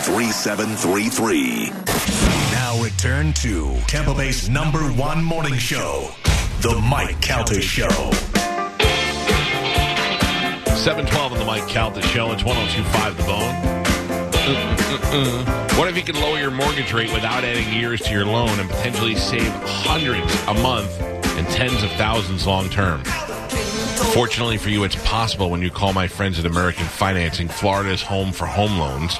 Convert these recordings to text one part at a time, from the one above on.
3733. Now return to Tampa Bay's number one morning show, The Mike Calta Show. 712 on the Mike Calta Show. It's 1025 The Bone. What if you could lower your mortgage rate without adding years to your loan and potentially save hundreds a month and tens of thousands long term? Fortunately for you, it's possible when you call my friends at American Financing, Florida's home for home loans.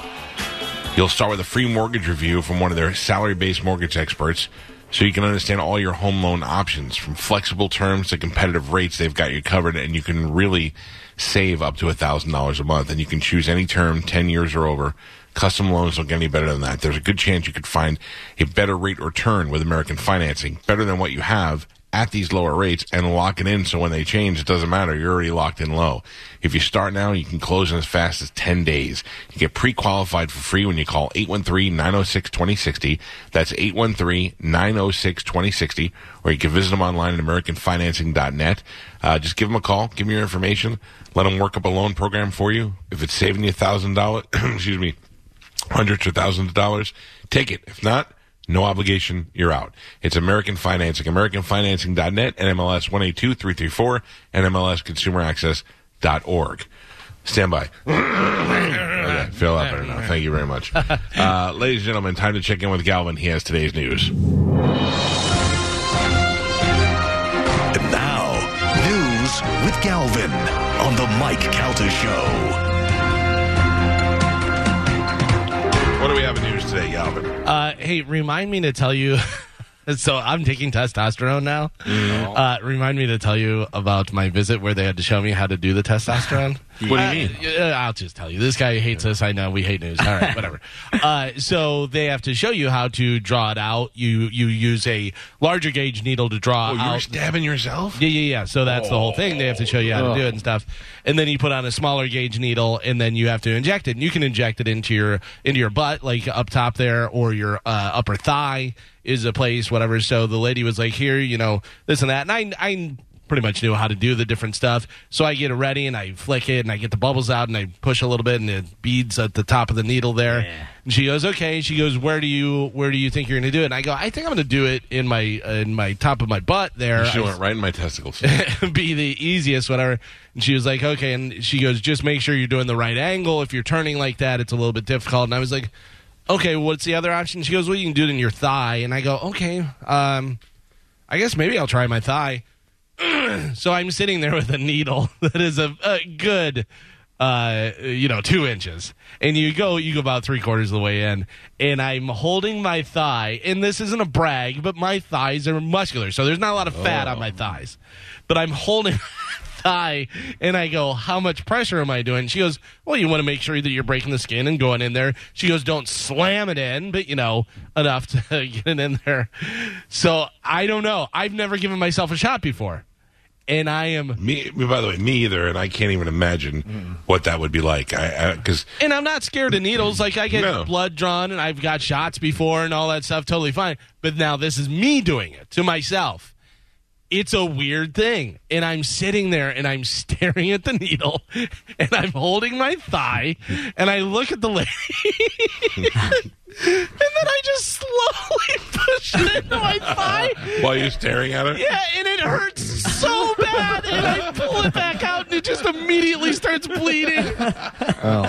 You'll start with a free mortgage review from one of their salary based mortgage experts so you can understand all your home loan options from flexible terms to competitive rates. They've got you covered and you can really save up to $1,000 a month and you can choose any term, 10 years or over. Custom loans don't get any better than that. There's a good chance you could find a better rate or turn with American Financing, better than what you have at these lower rates and lock it in so when they change, it doesn't matter. You're already locked in low. If you start now, you can close in as fast as 10 days. You get pre-qualified for free when you call 813-906-2060. That's 813-906-2060. Or you can visit them online at AmericanFinancing.net. Uh, just give them a call. Give them your information. Let them work up a loan program for you. If it's saving you $1,000, excuse me, hundreds or thousands of dollars, take it. If not, no obligation. You're out. It's American Financing. AmericanFinancing.net, NMLS 182334, NMLSConsumerAccess.org. Stand by. okay, feel that better now. Thank you very much. Uh, ladies and gentlemen, time to check in with Galvin. He has today's news. And now, news with Galvin on The Mike Calta Show. Today, Galvin? Uh, hey, remind me to tell you. so I'm taking testosterone now. Uh, remind me to tell you about my visit where they had to show me how to do the testosterone. What do you Uh, mean? yeah, I'll just tell you. This guy hates us. I know we hate news. All right, whatever. uh, so they have to show you how to draw it out. You you use a larger gauge needle to draw Oh, you're out. stabbing yourself? Yeah, yeah, yeah. So that's the whole thing. They have to show you how to do it and stuff. And then you put on a smaller gauge needle, and then you have to inject it. And you can inject it into your into your butt, like up top there, or your uh, upper thigh is a place, whatever. So the lady was like, "Here, you know, this and that." And I, I pretty much knew how to do the different stuff. So I get it ready, and I flick it, and I get the bubbles out, and I push a little bit, and it beads at the top of the needle there. And she goes, "Okay." She goes, "Where do you where do you think you're going to do it?" And I go, "I think I'm going to do it in my in my top of my butt there." She I- went right in my testicles. be the easiest, whatever. And she was like, okay. And she goes, just make sure you're doing the right angle. If you're turning like that, it's a little bit difficult. And I was like, okay, what's the other option? She goes, well, you can do it in your thigh. And I go, okay, um, I guess maybe I'll try my thigh. so I'm sitting there with a needle that is a, a good, uh, you know, two inches. And you go, you go about three quarters of the way in, and I'm holding my thigh. And this isn't a brag, but my thighs are muscular, so there's not a lot of fat on my thighs. But I'm holding. thigh and I go, How much pressure am I doing? She goes, Well, you want to make sure that you're breaking the skin and going in there. She goes, Don't slam it in, but you know, enough to get it in there. So I don't know. I've never given myself a shot before. And I am Me, by the way, me either, and I can't even imagine mm. what that would be like. I because and I'm not scared of needles. Like I get No. blood drawn and I've got shots before and all that stuff, totally fine. But now this is me doing it to myself. It's a weird thing. And I'm sitting there and I'm staring at the needle and I'm holding my thigh and I look at the lady and then I just slowly push it into my thigh. while you're staring at her, Yeah, and it hurts so bad, and I pull it back out, and it just immediately starts bleeding. Oh,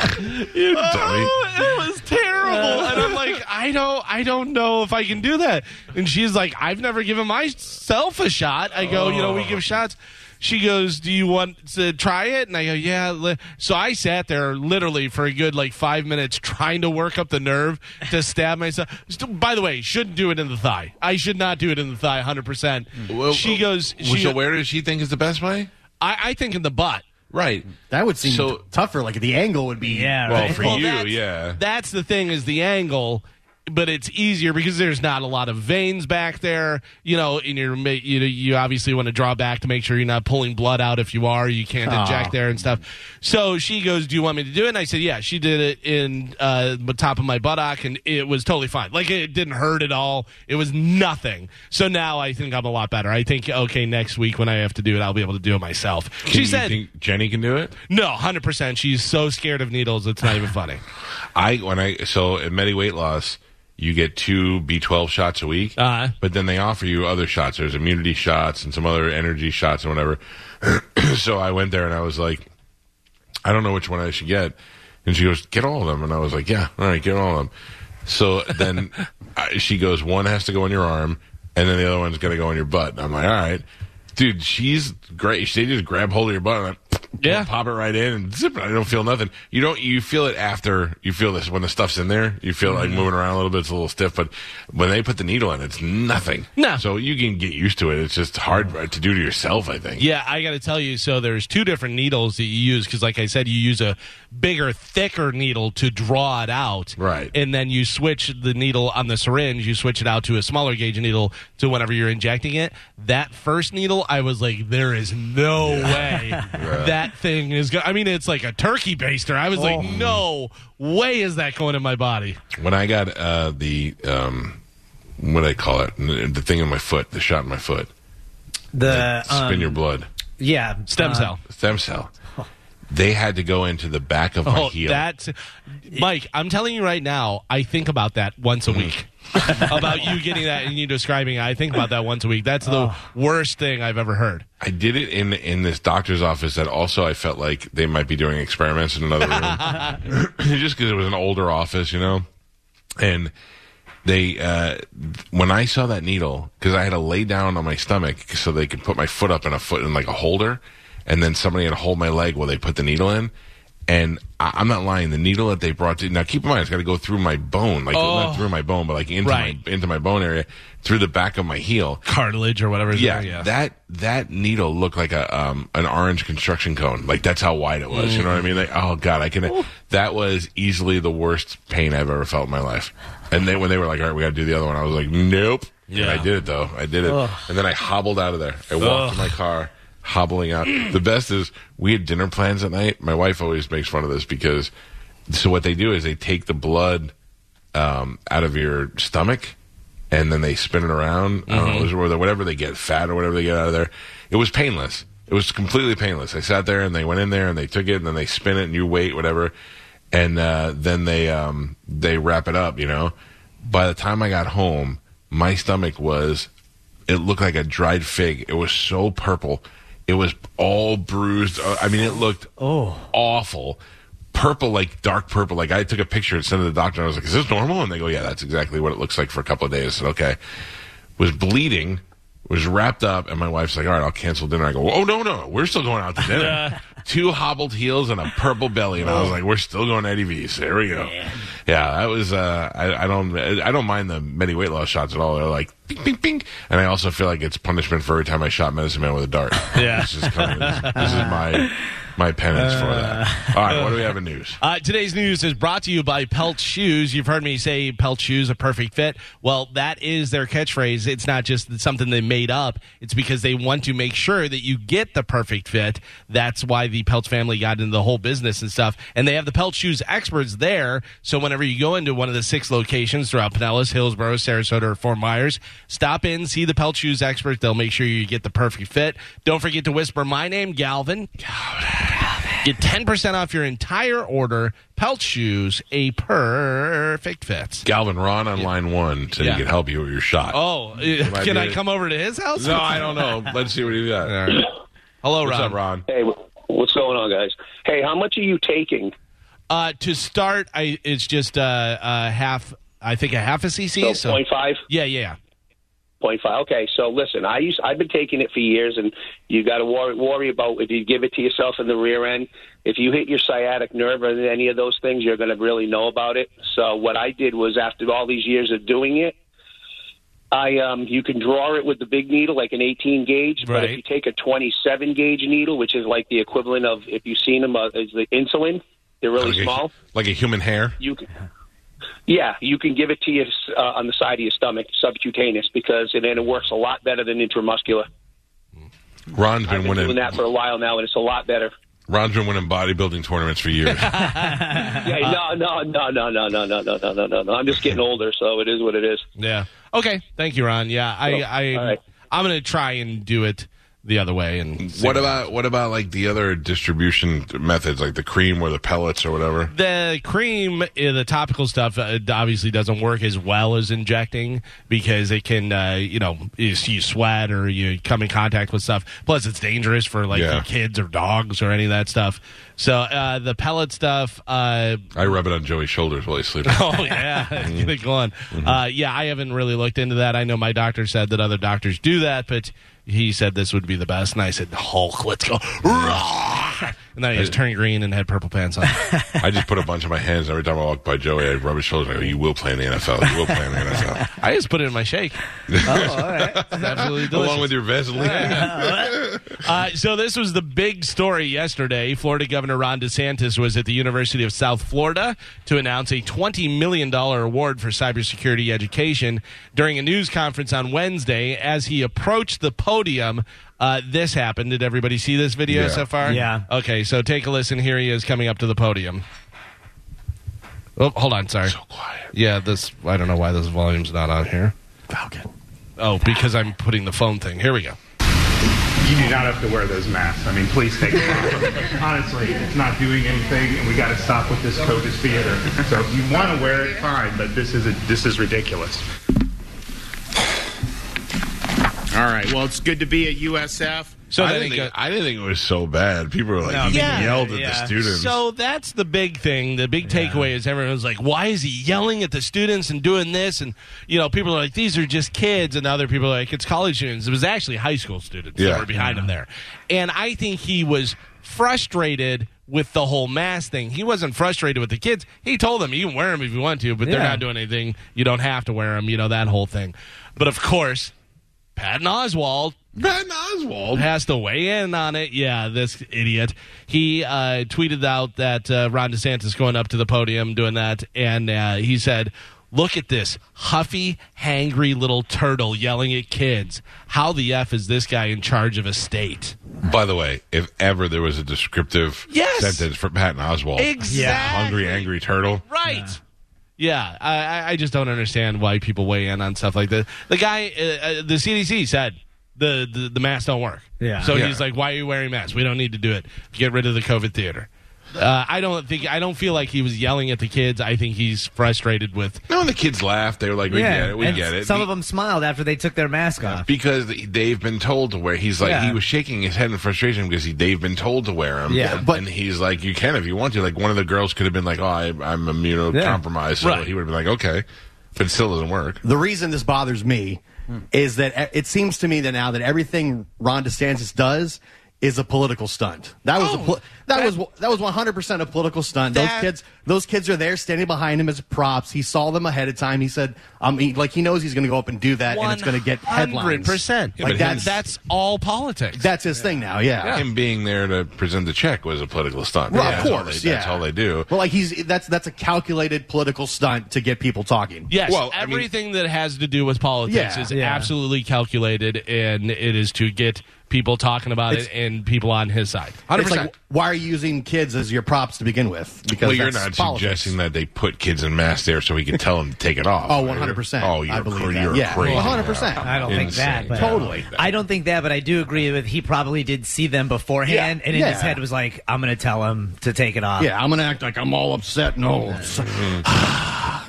you dummy. Oh, it was terrible, Uh, and I'm like, I don't, I don't know if I can do that. And she's like, I've never given myself a shot. I go, you know, we give oh. shots. She goes, "Do you want to try it?" And I go, "Yeah." So I sat there literally for a good like five minutes trying to work up the nerve to stab myself. Still, by the way, shouldn't do it in the thigh. I should not do it in the thigh, hundred percent. Well, She uh, goes, Well, she, so where does she think is the best way? I, I think in the butt. Right. That would seem So- tougher. Like the angle would be. Yeah, Well, right. for Well, you, that's- yeah. That's the thing is the angle, but it's easier because there's not a lot of veins back there. You know, in your ma- you know, you obviously want to draw back to make sure you're not pulling blood out. If you are, you can't inject there and stuff. So she goes, "Do you want me to do it?" And I said, "Yeah." She did it in uh, the top of my buttock, and it was totally fine. Like it didn't hurt at all. It was nothing. So now I think I'm a lot better. I think okay, next week when I have to do it, I'll be able to do it myself. Can she you said, think Jenny can do it? "No, hundred percent. She's so scared of needles, it's not even funny." I when I so at Medi Weight Loss, you get two B12 shots a week, Uh-huh. but then they offer you other shots. There's immunity shots and some other energy shots and whatever. so I went there and I was like, I don't know which one I should get. And she goes, get all of them. And I was like, yeah, all right, get all of them. So then I, she goes, one has to go on your arm, and then the other one's going to go on your butt. And I'm like, all right. Dude, she's great. She just grab hold of your butt and I Yeah. pop it right in and zip it. I don't feel nothing. You don't, you feel it after you feel this. When the stuff's in there, you feel like mm-hmm. moving around a little bit. It's a little stiff, but when they put the needle in, it's nothing. No. So you can get used to it. It's just hard to do to yourself, I think. Yeah, I got to tell you. So there's two different needles that you use because, like I said, you use a bigger, thicker needle to draw it out, Right. And then you switch the needle on the syringe. You switch it out to a smaller gauge needle to whenever you're injecting it. That first needle, I was like, there is no way that thing is. Go- I mean, it's like a turkey baster. I was Oh. like, no way is that going in my body. When I got uh, the, um, what do I call it? The thing in my foot, the shot in my foot, The spin um, your blood, yeah Stem uh, cell. stem cell. They had to go into the back of my Oh, heel. that's Mike. I'm telling you right now. I think about that once a week. about you getting that and you describing. it. I think about that once a week. That's the worst thing I've ever heard. I did it in in this doctor's office that also I felt like they might be doing experiments in another room, just because it was an older office, you know. And they, uh, when I saw that needle, because I had to lay down on my stomach so they could put my foot up in a foot in like a holder, and then somebody had to hold my leg while they put the needle in. And I, I'm not lying. The needle that they brought to now, keep in mind, it's got to go through my bone, like not through my bone, but like into Right. my into my bone area, through the back of my heel. Cartilage or whatever. Yeah, there, that that needle looked like a um an orange construction cone. Like that's how wide it was. You know what I mean? Like, oh god, I can. That was easily the worst pain I've ever felt in my life. And then when they were like, "All right, we got to do the other one," I was like, "Nope." Yeah, Yeah. I did it though. I did it, and then I hobbled out of there. I walked to my car, hobbling out. the best is we had dinner plans at night. My wife always makes fun of this because so what they do is they take the blood um, out of your stomach and then they spin it around. I don't know, whatever they get, fat or whatever they get out of there. It was painless. It was completely painless. I sat there and they went in there and they took it and then they spin it and you wait, whatever. And uh, then they um, they wrap it up, you know. By the time I got home, my stomach was it looked like a dried fig. It was so purple. It was all bruised. Uh, I mean, it looked awful. Purple, like dark purple. Like I took a picture and sent it to the doctor. And I was like, "Is this normal?" And they go, "Yeah, that's exactly what it looks like for a couple of days." I said, "Okay." Was bleeding, was wrapped up, and my wife's like, "All right, I'll cancel dinner." I go, "Oh no, no, we're still going out to dinner." Two hobbled heels and a purple belly, and I was like, "We're still going to Eddie V's." There we go. Yeah, that was. Uh, I, I don't. I don't mind the Medi weight loss shots at all. They're like ping, ping, ping, and I also feel like it's punishment for every time I shot Medicine Man with a dart. Yeah. this is, kind of, this is my my penance for that. All right, what do we have in news? Uh, today's news is brought to you by Pelt Shoes. You've heard me say Pelt Shoes, a perfect fit. Well, that is their catchphrase. It's not just something they made up. It's because they want to make sure that you get the perfect fit. That's why the Pelt family got into the whole business and stuff. And they have the Pelt Shoes experts there. So whenever you go into one of the six locations throughout Pinellas, Hillsborough, Sarasota, or Fort Myers, stop in, see the Pelt Shoes experts. They'll make sure you get the perfect fit. Don't forget to whisper my name, Galvin. Get 10% off your entire order. Pelt Shoes, a perfect fit. Galvin Ron on line one said Yeah. he could help you with your shot. Oh, Might can be I it. come over to his house? no, I don't know. Let's see what he got. Hello, What's Ron. up, Ron? Hey, wh- what's going on, guys? Hey, how much are you taking? Uh, to start, I it's just uh, uh, half. I think a half a cc. So, So, point five, yeah, yeah. Point five. Okay, so listen, I used I've been taking it for years, and you got to worry, worry about if you give it to yourself in the rear end. If you hit your sciatic nerve or any of those things, you're going to really know about it. So what I did was, after all these years of doing it, I um, you can draw it with the big needle, like an 18 gauge. But if you take a 27 gauge needle, which is like the equivalent of if you've seen them, uh, is the insulin. They're really like, small. A, like a human hair. You can, yeah, you can give it to you uh, on the side of your stomach, subcutaneous, because and then it works a lot better than intramuscular. Ron's I've been been winning. doing that for a while now, and it's a lot better. Ron's been winning bodybuilding tournaments for years. Yeah, no, no, no, no, no, no, no, no, no, no, no, no. I'm just getting older, so it is what it is. Yeah. Okay. Thank you, Ron. Yeah, I, So, I, all right. I'm going to try and do it the other way. And what about what about like the other distribution methods, like the cream or the pellets or whatever? the cream, uh, the topical stuff, uh, obviously doesn't work as well as injecting because it can, uh, you know, you, you sweat or you come in contact with stuff. Plus, it's dangerous for like Yeah. kids or dogs or any of that stuff. So uh, the pellet stuff. Uh, I rub it on Joey's shoulders while he's sleeping. Oh yeah, get it going. Uh, yeah, I haven't really looked into that. I know my doctor said that other doctors do that, but he said this would be the best. And I said, Hulk, let's go. And then he just turned green and had purple pants on. I just put a bunch of my hands every time I walk by Joey. I rub his shoulders. I go, "You will play in the NFL. You will play in the NFL." I just put it in my shake. Oh, all right. It's absolutely delicious. Along with your Vaseline. Uh, so this was the big story yesterday. Florida Governor Ron DeSantis was at the University of South Florida to announce a $20 million award for cybersecurity education. During a news conference on Wednesday, as he approached the podium, uh, this happened. Did everybody see this video Yeah. so far? Yeah. Okay, so take a listen. Here he is coming up to the podium. Oh, hold on. Sorry. So quiet. Yeah, this. I don't know why this volume's not on here. Falcon. Oh, because I'm putting the phone thing. Here we go. You do not have to wear those masks. I mean, please take them off. Honestly, it's not doing anything, and we got to stop with this COVID theater. So if you want to wear it, fine, but this is a, this is ridiculous. All right. Well, it's good to be at USF. So I didn't, think, I didn't think it was so bad. People were like, No, yeah. yelled at the students. So that's the big thing. The big takeaway is everyone was like, "Why is he yelling at the students and doing this?" And you know, people are like, "These are just kids," and other people are like, "It's college students." It was actually high school students Yeah. that were behind him there, and I think he was frustrated with the whole mask thing. He wasn't frustrated with the kids. He told them, "You can wear them if you want to, but they're not doing anything. You don't have to wear them." You know that whole thing. But of course, Patton Oswalt Patton Oswalt. has to weigh in on it. Yeah, this idiot. He uh, tweeted out that uh, Ron DeSantis going up to the podium doing that, and uh, he said, "Look at this huffy, hangry little turtle yelling at kids. How the f is this guy in charge of a state?" By the way, if ever there was a descriptive Yes. sentence for Patton Oswalt, Exactly. hungry, angry turtle. Right. Yeah, I, I- I just don't understand why people weigh in on stuff like this. The guy, uh, uh, the CDC said the, the the masks don't work. Yeah. So Yeah. he's like, "Why are you wearing masks? We don't need to do it. Get rid of the COVID theater." Uh, I don't think I don't feel like he was yelling at the kids. I think he's frustrated with. No, and the kids laughed. They were like, "We get it. We and get it." Some Be- of them smiled after they took their mask off. because they've been told to wear. He's like Yeah. he was shaking his head in frustration because he, they've been told to wear them. Yeah, but and he's like, you can if you want to. Like one of the girls could have been like, "Oh, I, I'm immunocompromised," so Right. he would have been like, "Okay," but it still doesn't work. The reason this bothers me is that it seems to me that now that everything Ron DeSantis does is a political stunt. That was a Oh, that, that- was that was 100 percent a political stunt. That- those kids those kids are there standing behind him as props. He saw them ahead of time. He said, um, he, like he knows he's going to go up and do that, and it's going to get headlines. 100%. Yeah, Like but that's That's all politics. that's his thing now. Yeah. Him being there to present the check was a political stunt. Well, That's of all course, they- yeah. That's all they do. Well, like he's that's that's a calculated political stunt to get people talking. Yes, Well, I mean- everything that has to do with politics Yeah. is Yeah. absolutely calculated, and it is to get people talking about It's- it and people on his side. Hundred It's percent. like, why are you using kids as your props to begin with? Because Well, you're not politics. suggesting that they put kids in masks there so he can tell them to take it off. Oh, are you? 100%. Oh, you're, I believe cra- that. you're Yeah, crazy. 100%. I don't think that, but Totally. I don't think that, but I do agree with he probably did see them beforehand, Yeah. and in Yeah. his head was like, "I'm going to tell him to take it off." Yeah, I'm gonna act like I'm all upset. No,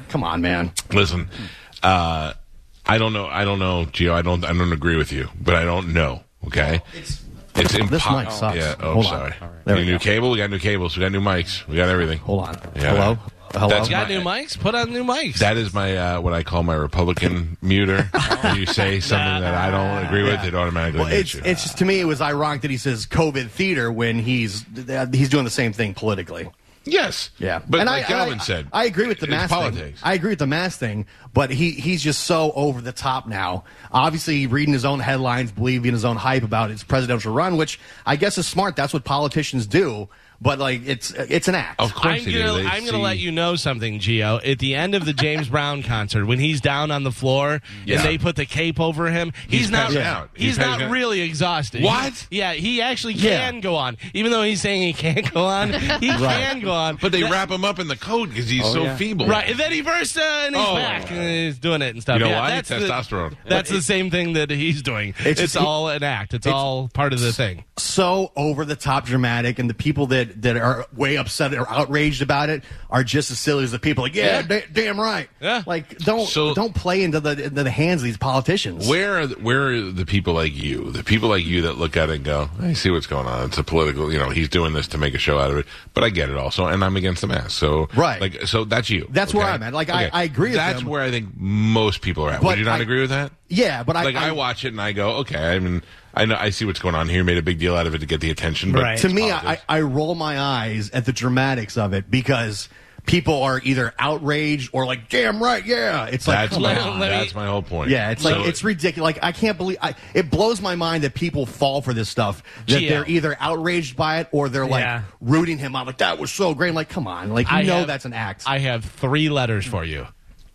come on, man. Listen, uh, I don't know. I don't know, Gio. I don't. I don't agree with you, but I don't know. Okay. It's it's This impossible. mic sucks. Yeah. Oh, Hold on. sorry. There We we new go. cable. We got new cables. We got new mics. We got everything. Hold on. Yeah. Hello. Hello. That's Got my- new mics? Put on new mics. That is my uh, what I call my Republican muter. when you say something that I don't agree with, it automatically Well, it's you. it's just to me it was ironic that he says COVID theater when he's he's doing the same thing politically. Yes. Yeah, But And like I, Galvin I, said, I agree with the mass politics. thing. I agree with the mass thing, but he he's just so over the top now. Obviously, reading his own headlines, believing his own hype about his presidential run, which I guess is smart. That's what politicians do. But like, it's it's an act. of course I'm gonna They I'm gonna let you know something, Gio. At the end of the James Brown concert, when he's down on the floor Yeah. and they put the cape over him, he's, He's not passing out. he's, He's not out. really exhausted. What? Yeah, he actually Yeah. can go on, even though he's saying he can't go on. He can go on, But they That- wrap him up in the coat because he's so yeah. feeble. Right, and then he bursts uh, and he's Oh. back and he's doing it and stuff. You know yeah, why? That's the- Testosterone. that's the same thing that he's doing. It's, just- all an act. It's, it's- all part of the thing. so over the top dramatic, and the people that, that are way upset or outraged about it are just as silly as the people like, yeah, da- damn right. Yeah. Like, don't So- don't play into the into the hands of these politicians. Where are the, where are the people like you, the people like you that look at it and go, I see what's going on. It's a political, you know, he's doing this to make a show out of it. But I get it also, and I'm against the mask. So Right. like so that's you. That's where I'm at. Like, I- I agree with that. That's where I think most people are at. Would But you not I- agree with that? yeah, but I, like I, watch it and I go, okay, I mean, I know I see what's going on here. Made a big deal out of it to get the attention, but Right. to me, I. I roll my eyes at the dramatics of it because people are either outraged or like, damn right, yeah. It's like, that's come my on. let me- that's my whole point. Yeah, it's like So- it's ridiculous. Like I can't believe I, it blows my mind that people fall for this stuff. That Gio. they're either outraged by it or they're like Yeah. rooting him on. Like that was so great. I'm like, come on, like you I know have- that's an act. I have three letters for you.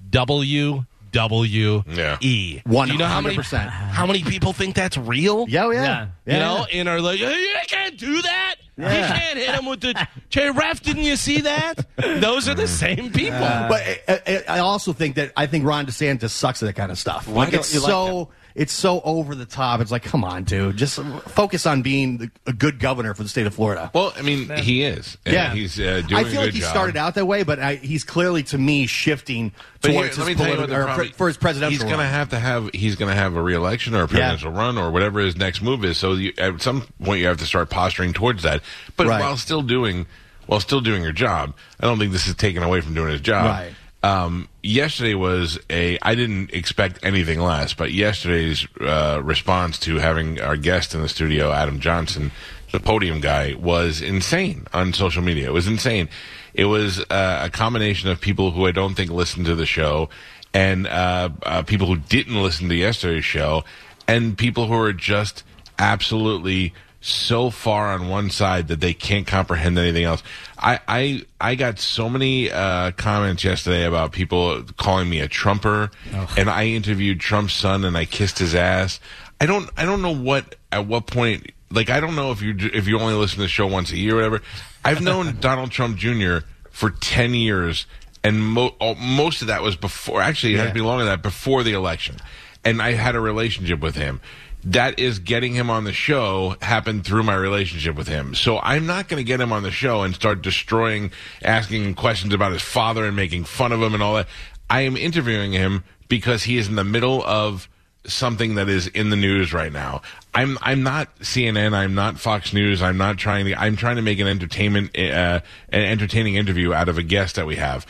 W W Yeah. E. Do you know how many 100%. how many people think that's real? yeah, oh, yeah, Yeah. yeah. you know, and are like, "Hey, I can't do that. You Yeah. can't hit him with the chair. Ref, didn't you see that? Those are the mm. same people. But I, I, I also think that I think Ron DeSantis sucks at that kind of stuff. Why like don't it's you like so it's so over the top. It's like, come on, dude, just focus on being a good governor for the state of Florida. Well, I mean, he is. Yeah, he's uh, doing I feel good like he job. started out that way, but I, he's clearly to me shifting But here, towards let his tell you politi- or problem. for, for his presidential. He's going to have to have. He's going to have a reelection or a presidential run or whatever his next move is. So you, at some point, you have to start posturing towards that. But Right. while still doing, while still doing your job, I don't think this is taken away from doing his job. Right. Um, yesterday was a. I didn't expect anything less, but yesterday's uh, response to having our guest in the studio, Adam Johnson, the podium guy, was insane on social media. It was insane. It was uh, a combination of people who I don't think listened to the show, and uh, uh, people who didn't listen to yesterday's show, and people who are just absolutely so far on one side that they can't comprehend anything else. I I, I got so many uh, comments yesterday about people calling me a Trumper, and I interviewed Trump's son and I kissed his ass. I don't I don't know what at what point like I don't know if you if you only listen to the show once a year or whatever. I've known Donald Trump Jr. for ten years, and mo- oh, most of that was before. Actually, it had to be longer than that before the election, and I had a relationship with him that is getting him on the show happened through my relationship with him. So I'm not going to get him on the show and start destroying, asking him questions about his father and making fun of him and all that. I am interviewing him because he is in the middle of something that is in the news right now. I'm I'm not CNN. I'm not Fox News. I'm not trying to. I'm trying to make an entertainment, uh, an entertaining interview out of a guest that we have.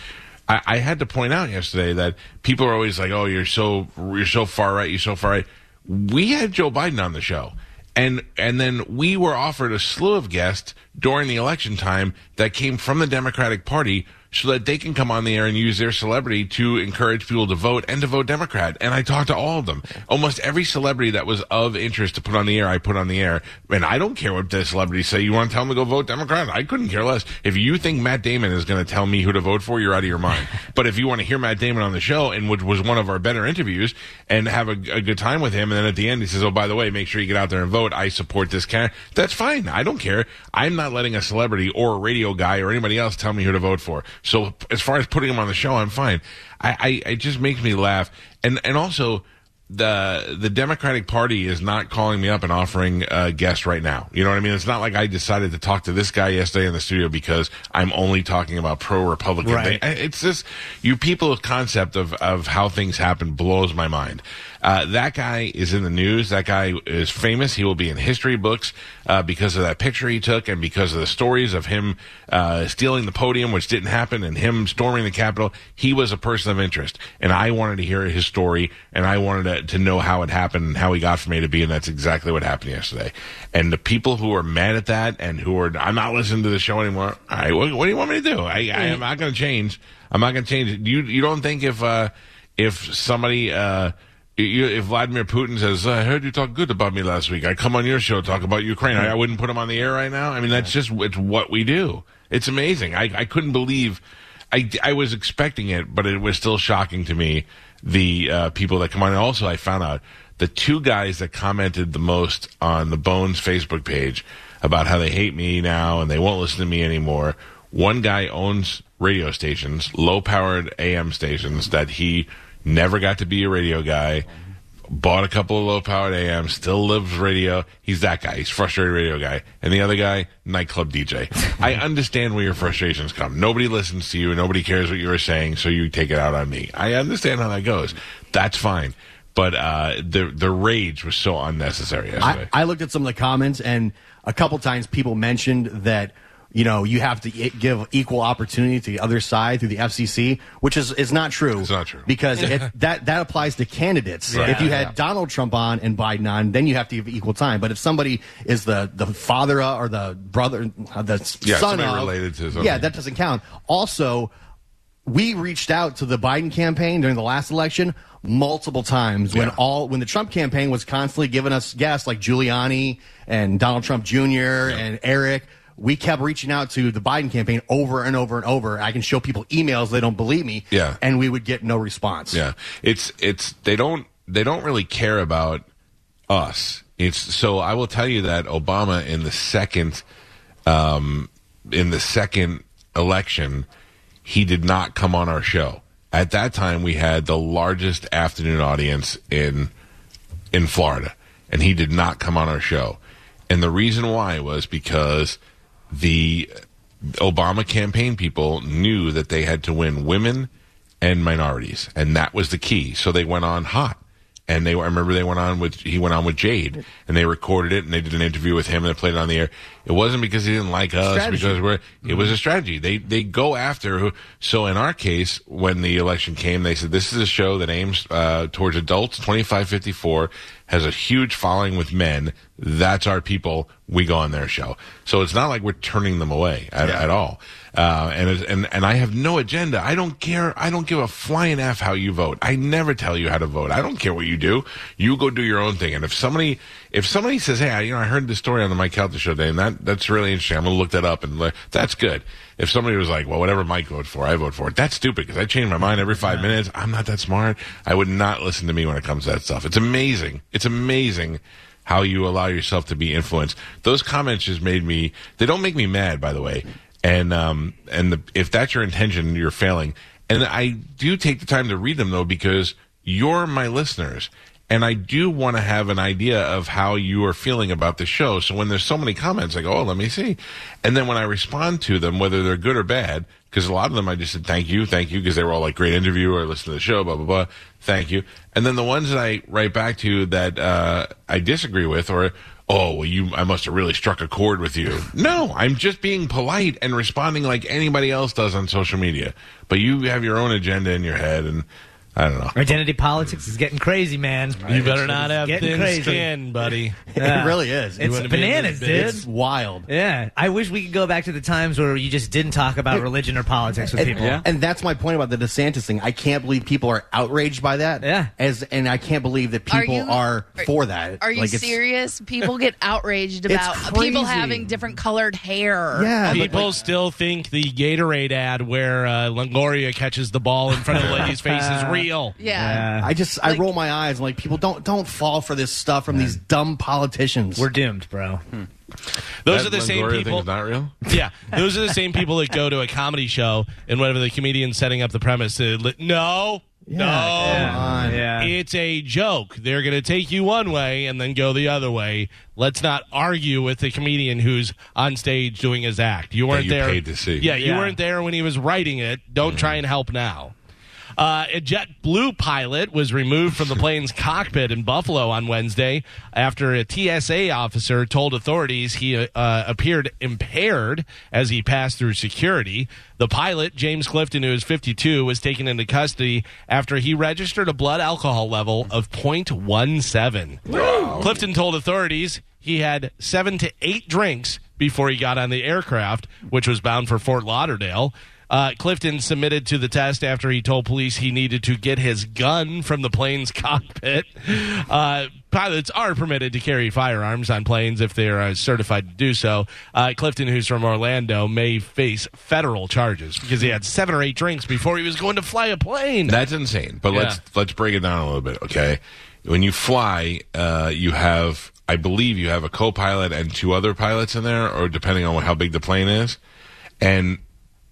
I, I had to point out yesterday that people are always like, "Oh, you're so you're so far right. You're so far right." We had Joe Biden on the show, and and then we were offered a slew of guests during the election time that came from the Democratic Party so that they can come on the air and use their celebrity to encourage people to vote and to vote Democrat. And I talked to all of them. Almost every celebrity that was of interest to put on the air, I put on the air. And I don't care what the celebrities say. You want to tell them to go vote Democrat? I couldn't care less. If you think Matt Damon is going to tell me who to vote for, you're out of your mind. but if you want to hear Matt Damon on the show, and which was one of our better interviews, and have a, a good time with him, and then at the end he says, "Oh, by the way, make sure you get out there and vote. I support this candidate." That's fine. I don't care. I'm not letting a celebrity or a radio guy or anybody else tell me who to vote for. So as far as putting him on the show, I'm fine. I, I it just makes me laugh, and and also the the Democratic Party is not calling me up and offering uh, a guest right now. You know what I mean? It's not like I decided to talk to this guy yesterday in the studio because I'm only talking about pro Republican. Right. It's just you people's concept of of how things happen blows my mind. Uh, that guy is in the news. That guy is famous. He will be in history books uh, because of that picture he took and because of the stories of him uh, stealing the podium, which didn't happen, and him storming the Capitol. He was a person of interest, and I wanted to hear his story, and I wanted to, to know how it happened and how he got from A to B, and that's exactly what happened yesterday. And the people who are mad at that and who are, I'm not listening to the show anymore. All right, what, what do you want me to do? I, I am not going to change. I'm not going to change. You you don't think if uh, if somebody uh, if Vladimir Putin says, "I heard you talk good about me last week," I come on your show talk about Ukraine. I, I wouldn't put him on the air right now. I mean, that's just it's what we do. It's amazing. I, I couldn't believe. I, I was expecting it, but it was still shocking to me. The uh, people that come on. And also, I found out the two guys that commented the most on the Bones Facebook page about how they hate me now and they won't listen to me anymore. One guy owns radio stations, low powered AM stations that he never got to be a radio guy. Bought a couple of low powered AMs, still lives radio. He's that guy. He's frustrated radio guy. And the other guy, nightclub DJ. I understand where your frustrations come. Nobody listens to you. Nobody cares what you are saying, so you take it out on me. I understand how that goes. That's fine. But uh, the the rage was so unnecessary yesterday. I, I looked at some of the comments, and a couple times people mentioned that you know you have to give equal opportunity to the other side through the FCC, which is is not true. It's not true. because it, that that applies to candidates. Right. If you had Yeah. Donald Trump on and Biden on, then you have to give equal time. But if somebody is the the father of, or the brother, uh, the Yeah, son of, related to something. yeah, that doesn't count. Also, we reached out to the Biden campaign during the last election multiple times when Yeah. all when the Trump campaign was constantly giving us guests like Giuliani and Donald Trump Jr. and Eric. We kept reaching out to the Biden campaign over and over and over. I can show people emails they don't believe me. Yeah. and we would get no response. Yeah, it's it's they don't they don't really care about us. It's so I will tell you that Obama in the second um, in the second election, he did not come on our show. At that time, we had the largest afternoon audience in in Florida, and he did not come on our show. And the reason why was because the Obama campaign people knew that they had to win women and minorities, and that was the key. So they went on hot. And they, I remember they went on with, he went on with Jade, and they recorded it, and they did an interview with him, and they played it on the air. It wasn't because he didn't like us, Strategy. because we're, it was a strategy. They, they go after who, so in our case, when the election came, they said, this is a show that aims, uh, towards adults, 2554, has a huge following with men. That's our people. We go on their show. So it's not like we're turning them away at, at all. Uh, and, and, and I have no agenda. I don't care. I don't give a flying F how you vote. I never tell you how to vote. I don't care what you do. You go do your own thing. And if somebody, if somebody says, Hey, I, you know, I heard this story on the Mike Calta show today and that, that's really interesting. I'm going to look that up and that's good. If somebody was like, well, whatever Mike voted for, I vote for it. That's stupid because I change my mind every five minutes. I'm not that smart. I would not listen to me when it comes to that stuff. It's amazing. It's amazing how you allow yourself to be influenced. Those comments just made me. They don't make me mad, by the way. And um and the, if that's your intention, you're failing. And I do take the time to read them though because you're my listeners. And I do want to have an idea of how you are feeling about the show. So when there's so many comments, I go, oh, let me see. And then when I respond to them, whether they're good or bad, because a lot of them I just said, thank you, thank you, because they were all like, great interview or listen to the show, blah, blah, blah. Thank you. And then the ones that I write back to that uh, I disagree with or, oh, well, you, I must have really struck a chord with you. No, I'm just being polite and responding like anybody else does on social media. But you have your own agenda in your head, and I don't know. Identity politics is getting crazy, man. You better not have getting thin crazy. skin, buddy. Yeah. It really is. It's wanna be bananas, this dude. It's wild. Yeah, I wish we could go back to the times where you just didn't talk about religion or politics with And, people. and that's my point about the DeSantis thing. I can't believe people are outraged by that. Yeah. As and I can't believe that Are people you- are, are- for that. Are you Like, it's- serious? People get outraged about people crazy. having different colored hair. Yeah. but, People like, still think the Gatorade ad where uh, Longoria catches the ball in front of the lady's face is real. Yeah. I just I Like- roll my eyes. I'm like people don't don't fall for this stuff from these dumb politicians. We're doomed, bro. Those That are the same Longoria people. not real. yeah, those are the same people that go to a comedy show and whatever the comedian's setting up the premise. Uh, li- no, no, on. Yeah. it's a joke. They're going to take you one way and then go the other way. Let's not argue with the comedian who's on stage doing his act. You weren't you there. paid to see. Yeah, you Yeah. weren't there when he was writing it. Don't try and help now. Uh, a JetBlue pilot was removed from the plane's cockpit in Buffalo on Wednesday after a TSA officer told authorities he uh, appeared impaired as he passed through security. The pilot, James Clifton, who is 52, was taken into custody after he registered a blood alcohol level of 0.17. Clifton told authorities he had seven to eight drinks before he got on the aircraft, which was bound for Fort Lauderdale. Uh, Clifton submitted to the test after he told police he needed to get his gun from the plane's cockpit. Uh, pilots are permitted to carry firearms on planes if they're uh, certified to do so. Uh, Clifton, who's from Orlando, may face federal charges because he had seven or eight drinks before he was going to fly a plane. That's insane. But Yeah. let's let's break it down a little bit, okay? When you fly, uh, you have, I believe, you have a co-pilot and two other pilots in there, or depending on how big the plane is, and.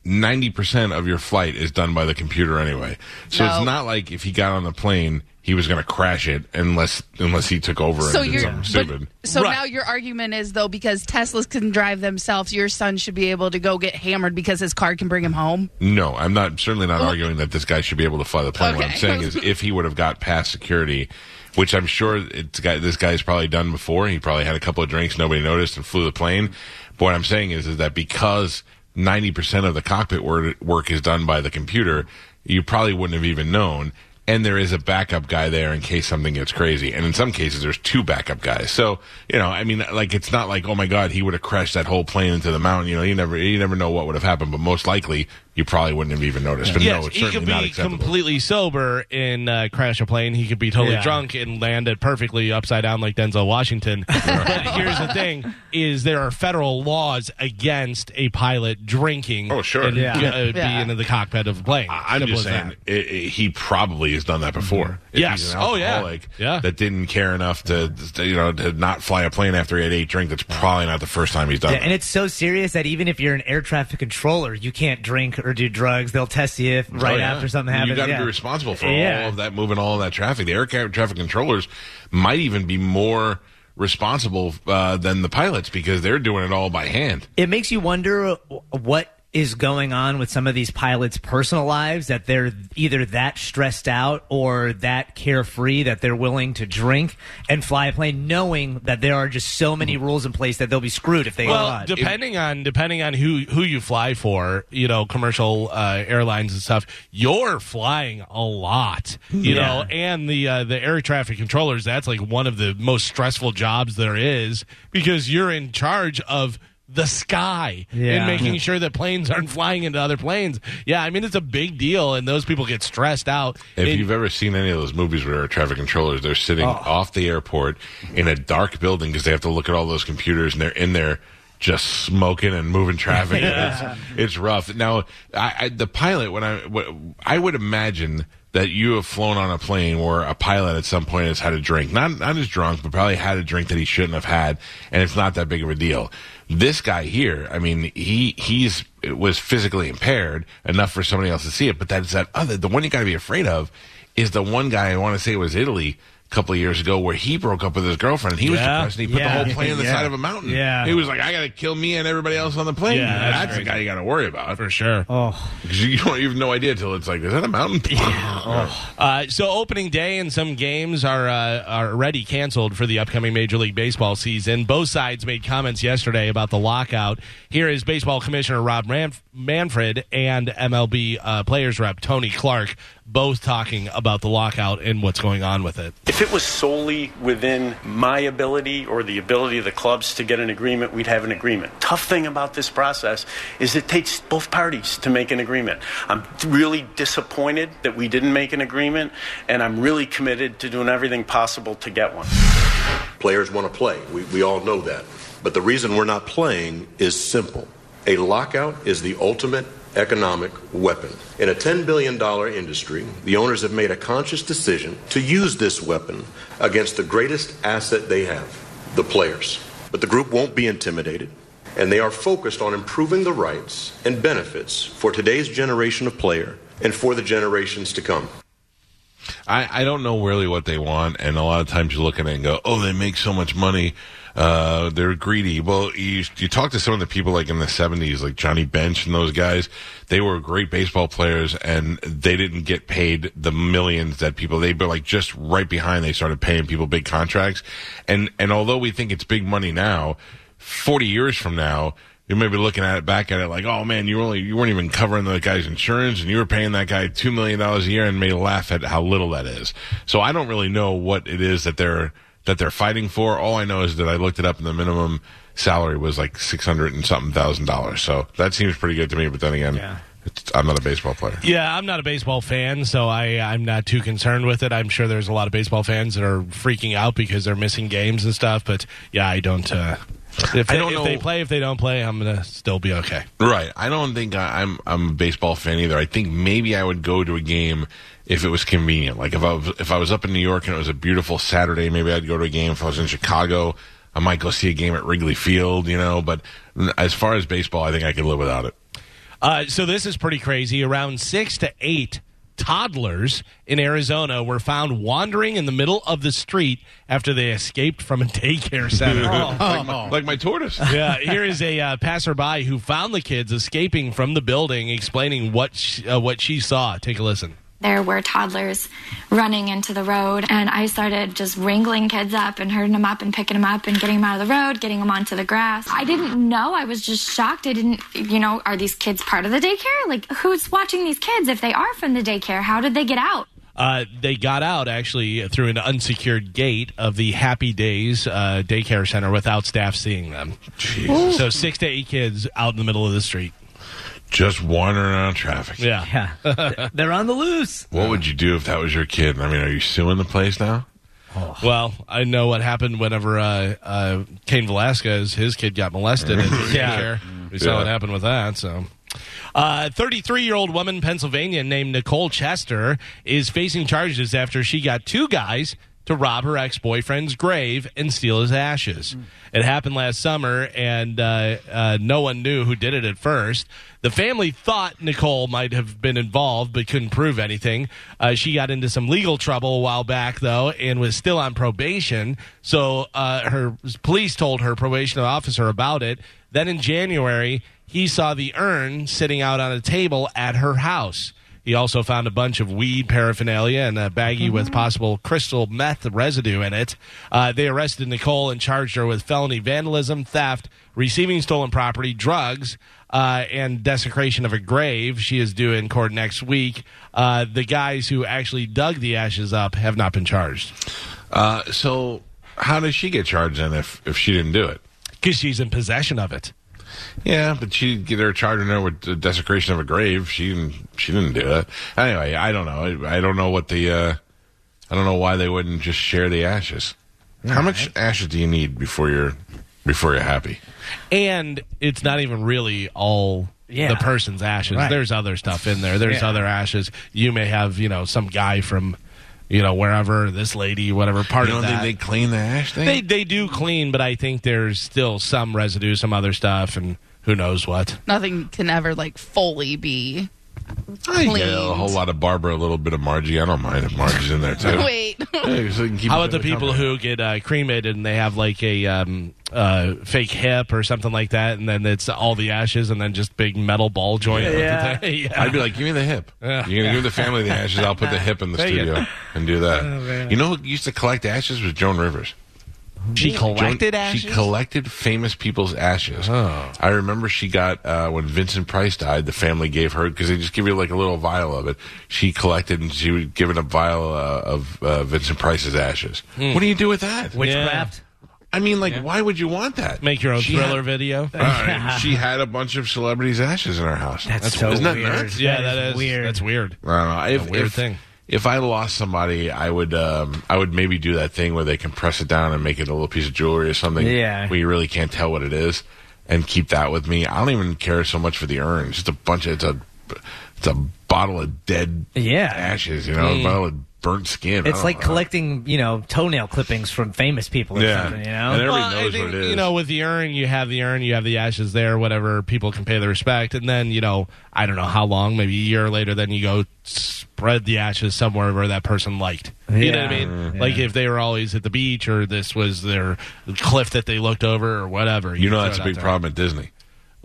90% of your flight is done by the computer anyway. So No. it's not like if he got on the plane, he was going to crash it unless unless he took over So and did you're but- so Right. now your argument is though because Teslas can drive themselves, your son should be able to go get hammered because his car can bring him home. No, I'm not certainly not arguing that this guy should be able to fly the plane. What I'm saying is, if he would have got past security, which I'm sure it's got, this guy's probably done before, he probably had a couple of drinks, nobody noticed, and flew the plane. But what I'm saying is, is that because 90% of the cockpit work, is done by the computer, you probably wouldn't have even known. And there is a backup guy there in case something gets crazy. And in some cases, there's two backup guys. So, you know, I mean, like, it's not like, oh my God, he would have crashed that whole plane into the mountain. You know, you never, you never know what would have happened, but most likely, you probably wouldn't have even noticed. But yes, no, it's he could be completely sober and uh, crash a plane. He could be totally Yeah. drunk and land it perfectly upside down like Denzel Washington. but here's the thing: is there are federal laws against a pilot drinking? Oh, sure. and Yeah. uh, Yeah. being in the cockpit of a plane. I- I'm Simple just saying, it, it- he probably has done that before. If Yes. Oh, yeah. Yeah. that didn't care enough to, to, you know, to not fly a plane after he had eight drink. That's probably not the first time he's done Yeah, it. and it's so serious that even if you're an air traffic controller, you can't drink or do drugs. They'll test you if, right Oh, yeah. after something happens. You got to yeah. be responsible for Yeah. all of that, moving all of that traffic. The air traffic controllers might even be more responsible uh, than the pilots because they're doing it all by hand. It makes you wonder what is going on with some of these pilots' personal lives that they're either that stressed out or that carefree that they're willing to drink and fly a plane knowing that there are just so many rules in place that they'll be screwed if they Well, go on. depending on depending on who who you fly for, you know, commercial uh, airlines and stuff, you're flying a lot, you Yeah. know, and the uh, the air traffic controllers. That's like one of the most stressful jobs there is because you're in charge of the sky Yeah. and making sure that planes aren't flying into other planes. Yeah, I mean it's a big deal, and those people get stressed out. If And- you've ever seen any of those movies where there are traffic controllers, they're sitting Oh. off the airport in a dark building because they have to look at all those computers and they're in there just smoking and moving traffic. and it's, it's rough. Now, I, I, the pilot, when I, what, I would imagine that you have flown on a plane where a pilot at some point has had a drink, not not as drunk, but probably had a drink that he shouldn't have had, and it's not that big of a deal. This guy here, I mean, he he's was physically impaired enough for somebody else to see it, but that's that other the one you got to be afraid of is the one guy I want to say was Italy a couple of years ago where he broke up with his girlfriend and he was Yeah. depressed and he put Yeah. the whole plane on the Yeah. side of a mountain. Yeah. he was like, I got to kill me and everybody else on the plane. Yeah, that's that's, the guy you got to worry about for sure. oh, because you don't you have no idea till it's like, is that a mountain? Uh, so opening day and some games are uh, are already canceled for the upcoming Major League Baseball season. Both sides made comments yesterday about the lockout. Here is Baseball Commissioner Rob Manf- Manfred and MLB uh, players rep Tony Clark both talking about the lockout and what's going on with it. If it was solely within my ability or the ability of the clubs to get an agreement, we'd have an agreement. Tough thing about this process is it takes both parties to make an agreement. I'm really disappointed that we didn't make an agreement, and I'm really committed to doing everything possible to get one. Players want to play. We, we all know that. But the reason we're not playing is simple. A lockout is the ultimate economic weapon. In a $10 billion industry, the owners have made a conscious decision to use this weapon against the greatest asset they have the players. But the group won't be intimidated, and they are focused on improving the rights and benefits for today's generation of player and for the generations to come. I, I don't know really what they want, and a lot of times you look at it and go, "Oh, they make so much money." Uh, they're greedy. Well, you you talk to some of the people like in the '70s, like Johnny Bench and those guys. They were great baseball players, and they didn't get paid the millions that people. They were like just right behind. They started paying people big contracts, and and although we think it's big money now, 40 years from now you may be looking at it back at it like, oh man, you only you weren't even covering the guy's insurance, and you were paying that guy two million dollars a year, and may laugh at how little that is. So I don't really know what it is that they're that they're fighting for. All I know is that I looked it up, and the minimum salary was like six hundred and something thousand dollars. So that seems pretty good to me. But then again, Yeah. it's, I'm not a baseball player. Yeah, I'm not a baseball fan, so I, I'm not too concerned with it. I'm sure there's a lot of baseball fans that are freaking out because they're missing games and stuff. But yeah, I don't. Uh, if I they, don't if know- they play, if they don't play, I'm gonna still be okay. Right. I don't think I, I'm I'm a baseball fan either. I think maybe I would go to a game if it was convenient. Like if I was if I was up in New York and it was a beautiful Saturday, maybe I'd go to a game. If I was in Chicago, I might go see a game at Wrigley Field. You know, but as far as baseball, I think I could live without it. Uh, so this is pretty crazy. Around six to eight toddlers in Arizona were found wandering in the middle of the street after they escaped from a daycare center. like, my, like my tortoise. yeah, here is a uh, passerby who found the kids escaping from the building, explaining what she, uh, what she saw. Take a listen. There were toddlers running into the road, and I started just wrangling kids up and herding them up and picking them up and getting them out of the road, getting them onto the grass. I didn't know. I was just shocked. I didn't, you know, are these kids part of the daycare? Like, who's watching these kids if they are from the daycare? How did they get out? Uh, they got out actually through an unsecured gate of the Happy Days uh, daycare center without staff seeing them. So six to eight kids out in the middle of the street. Just wandering around traffic. Yeah. Yeah. They're on the loose. What would you do if that was your kid? I mean, are you suing the place now? Well, I know what happened whenever uh, uh, Cain Velasquez, his kid, got molested at Yeah. daycare. We saw Yeah. what happened with that. So, uh, 33-year-old woman in Pennsylvania named Nicole Chester is facing charges after she got two guys to rob her ex-boyfriend's grave and steal his ashes. It happened last summer, and uh, uh, no one knew who did it at first. The family thought Nicole might have been involved, but couldn't prove anything. Uh, she got into some legal trouble a while back, though, and was still on probation. So uh, her police told her probation officer about it. Then in January, he saw the urn sitting out on a table at her house. He also found a bunch of weed paraphernalia and a baggie with possible crystal meth residue in it. Uh, they arrested Nicole and charged her with felony vandalism, theft, receiving stolen property, drugs, uh, and desecration of a grave. She is due in court next week. Uh, the guys who actually dug the ashes up have not been charged Uh, so how does she get charged then if, if she didn't do it? because she's in possession of it. Yeah, but she they're charging her with the desecration of a grave. She didn't. She didn't do it. Anyway, I don't know. I, I don't know what the. Uh, I don't know why they wouldn't just share the ashes. How much ashes do you need before you're before you're happy? and it's not even really all Yeah. the person's ashes. Right. There's other stuff in there. There's Yeah. other ashes. You may have, you know, some guy from, you know, wherever this lady, whatever part You of don't that. think they clean the ash thing? they they do clean, but I think there's still some residue, some other stuff, and who knows what. Nothing can ever like fully be. I get a whole lot of Barbara, a little bit of Margie. I don't mind if Margie's in there too. Wait. Yeah, so keep How about the people company. who get uh, cremated and they have like a um, uh, fake hip or something like that, and then it's all the ashes and then just big metal ball joint? Yeah. yeah. I'd be like, give me the hip. Yeah. You're gonna give the family the ashes. I'll put the hip in the studio and do that. you know who used to collect ashes was Joan Rivers. She collected Joan- ashes. She collected famous people's ashes. Oh. I remember she got uh, when Vincent Price died. The family gave her because they just give you like a little vial of it. She collected and she was given a vial uh, of uh, Vincent Price's ashes. Hmm. What do you do with that? Witchcraft. I mean, like, why would you want that? Make your own She thriller had- video. Uh, she had a bunch of celebrities' ashes in her house. That's, so isn't that weird. nuts? Yeah, That that is is weird. That's weird. I don't know. If, weird if, thing. If I lost somebody, I would um, I would maybe do that thing where they compress it down and make it a little piece of jewelry or something. Yeah. Where you really can't tell what it is, and keep that with me. I don't even care so much for the urn. It's just a bunch of it's a it's a bottle of dead Yeah. ashes, you know, Mm. a bottle of burnt skin. It's like know. collecting, you know, toenail clippings from famous people or Yeah. something, you know? And everybody Well, knows think, what it is. You know, with the urn, you have the urn, you have the ashes there, whatever. People can pay the respect, and then you know, I don't know how long, maybe a year later, then you go spread the ashes somewhere where that person liked. You know what I mean? Yeah. Like if they were always at the beach, or this was their cliff that they looked over, or whatever. you know that's a out big there. problem at Disney.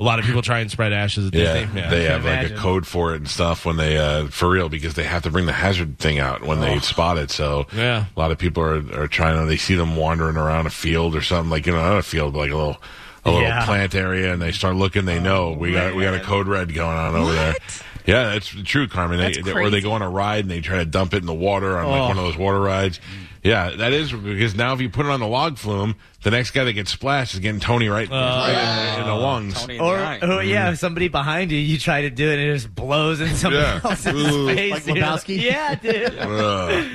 A lot of people try and spread ashes at Yeah, Disney. they have like imagine. a code for it and stuff when they uh, for real because they have to bring the hazard thing out when they spot it. So Yeah. a lot of people are are trying to. They see them wandering around a field or something like you know not a field but like a little a little Yeah. plant area, and they start looking. They know we got we got a code red going on over there. Yeah, that's true, Carmen. They, That's they- or they go on a ride and they try to dump it in the water on like one of those water rides. Yeah, that is because now if you put it on the log flume, the next guy that gets splashed is getting Tony right, right in, the, in the lungs. In Or, eye. or yeah, if somebody behind you, you try to do it and it just blows in somebody Yeah. else's Ooh. face. Like You're Lebowski? yeah, dude. Ugh.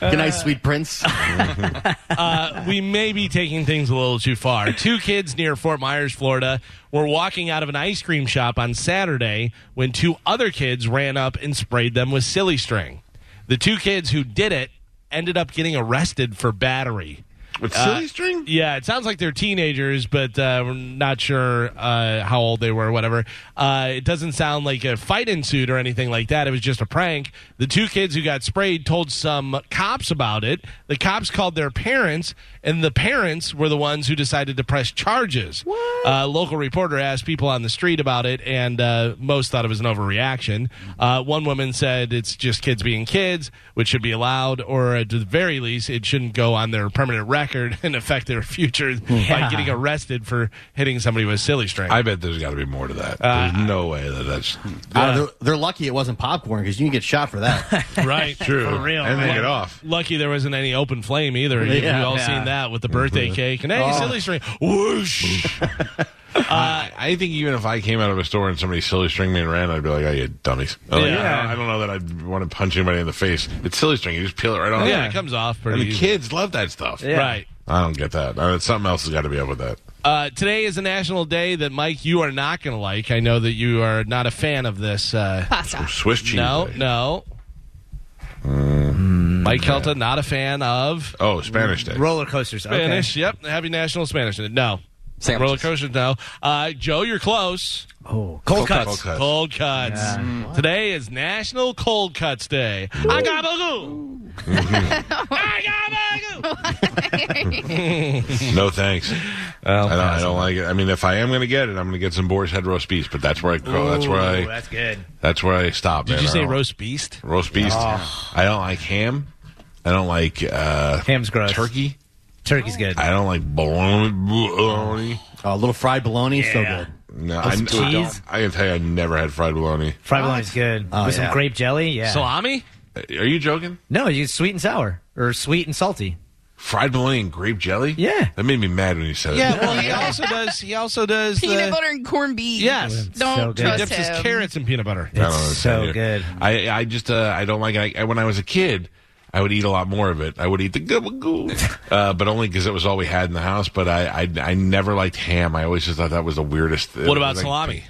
Good night, sweet prince. uh, we may be taking things a little too far. Two kids near Fort Myers, Florida, were walking out of an ice cream shop on Saturday when two other kids ran up and sprayed them with silly string. The two kids who did it ended up getting arrested for battery. With Uh, silly string? Yeah, it sounds like they're teenagers, but uh, we're not sure uh, how old they were, whatever. Uh, it doesn't sound like a fight ensued or anything like that. It was just a prank. The two kids who got sprayed told some cops about it. The cops called their parents, and the parents were the ones who decided to press charges. Uh, local reporter asked people on the street about it, and uh, most thought it was an overreaction. Uh, one woman said it's just kids being kids, which should be allowed, or at the very least, it shouldn't go on their permanent record and affect their future by getting arrested for hitting somebody with silly string. I bet there's got to be more to that. Uh, there's no way that that's Uh, they're, they're lucky it wasn't popcorn because you can get shot for that. right. true. For real, and they man. get off. Lucky there wasn't any open flame either. You- Yeah. We've all Yeah. seen that with the birthday cake. And hey, Oh. silly string. Whoosh. I, I think even if I came out of a store and somebody silly string me and ran, I'd be like, "Oh, you dummies!" I'm like, Yeah. I, don't, I don't know that I'd want to punch anybody in the face. It's silly string; you just peel it right off. yeah, it comes off pretty and the easy. kids love that stuff. Yeah. Right. I don't get that. I mean, something else has got to be up with that. Uh, today is a national day that, Mike, you are not going to like. I know that you are not a fan of this. Uh, Pasta. Swiss cheese. no, day. no. Mike Kelta, not a fan of Oh, Spanish day. Roller coasters. Okay. Spanish. Yep. Happy National Spanish Day. No. Sandwiches. Roller coasters, no. Uh, Joe, you're close. Oh, cold, cuts. Cold cuts. Cold cuts. Today is National Cold Cuts Day. I got a bagoo. I got bagoo. No thanks. I don't. I don't like it. I mean, if I am going to get it, I'm going to get some boar's head roast beef. But that's where I. Crawl. That's where I. that's good. That's where I stop. Did man. you say don't- roast beast? roast beef? I don't like ham. I don't like uh, Ham's gross. turkey. Turkey's good. I don't like bologna. bologna. a little fried bologna, so Yeah. good. No, I, some cheese? I can tell you, I never had fried bologna. Fried bologna's good. Oh, With yeah. some grape jelly. Yeah. Salami? Are you joking? no, you sweet and sour or sweet and salty. Fried bologna and grape jelly? Yeah. That made me mad when you said Yeah, it. Yeah, well, he also does. He also does Peanut the, butter and corned beef. Yes. Don't So good. He trust dips his carrots in peanut butter. I don't It's so good. I I just uh, I don't like it. I, when I was a kid, I would eat a lot more of it. I would eat the gabagoo, uh, but only because it was all we had in the house. But I, I I never liked ham. I always just thought that was the weirdest. Thing. What about like- salami?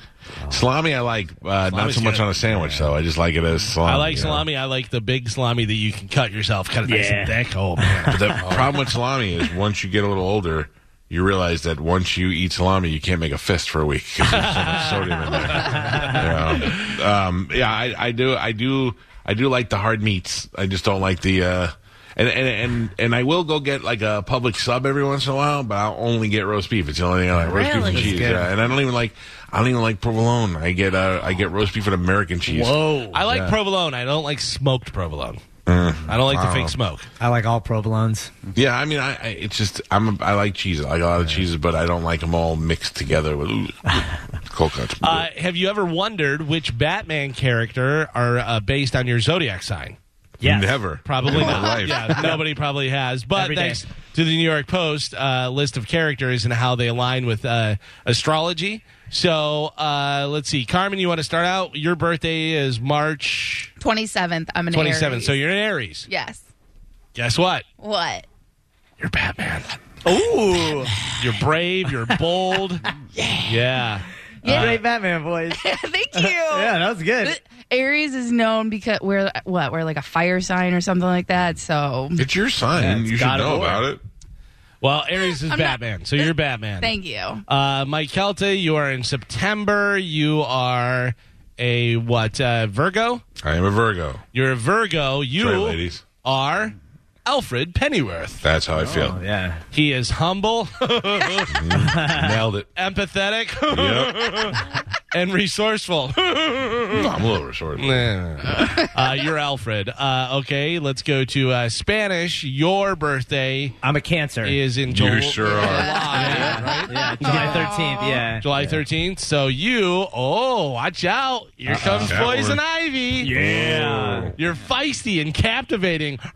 Salami, I like uh, not so much good. on a sandwich though. I just like it as salami. I like you know? salami. I like the big salami that you can cut yourself, cut it nice Yeah. and thick. Oh man. But the problem with salami is once you get a little older, you realize that once you eat salami, you can't make a fist for a week because there's so much sodium in there. You know? um, yeah, I, I do, I do, I do like the hard meats. I just don't like the. Uh, and, and and and I will go get like a Publix sub every once in a while, but I'll only get roast beef. It's the only thing I like. Roast beef and That's cheese. good. Yeah, and I don't even like. I don't even like provolone. I get uh, I get roast beef with American cheese. Whoa. I like Yeah. provolone. I don't like smoked provolone. Mm. I don't like the Wow. fake smoke. I like all provolones. Yeah, I mean, I, I it's just I'm a, I like cheese. I like a lot of cheeses, but I don't like them all mixed together with ooh, cold cuts. Uh, have you ever wondered which Batman character are uh, based on your zodiac sign? Yes. Never, Probably in not. life. Yeah, nobody probably has. But Every day. thanks to the New York Post uh, list of characters and how they align with uh, astrology. So uh, let's see, Carmen, you want to start out? Your birthday is March 27th. I'm an 27th, Aries. so you're an Aries. Yes. Guess what? What? You're Batman. Ooh. You're brave. You're bold. yeah. Yeah. Great Batman voice. Thank you. yeah, that was good. Aries is known because we're what we're like a fire sign or something like that. So It's your sign. Yeah, it's you should God of know War. about it. Well, Aries is I'm not- Batman, so you're Batman. thank you. Uh, Mike Kelty, you are in September. You are a what? Uh, Virgo. I am a Virgo. You're a Virgo. You That's right, ladies. are Alfred Pennyworth. That's how I feel. Oh, yeah. He is humble, Nailed it. empathetic, Yep. and resourceful. I'm a little short. uh, you're Alfred. Uh, okay, let's go to uh, Spanish. Your birthday I'm a Cancer. is in You July. sure are. right? yeah, July 13th. Yeah. July 13th. So you, oh, watch out. Here comes That Poison one. Ivy. Yeah. You're feisty and captivating.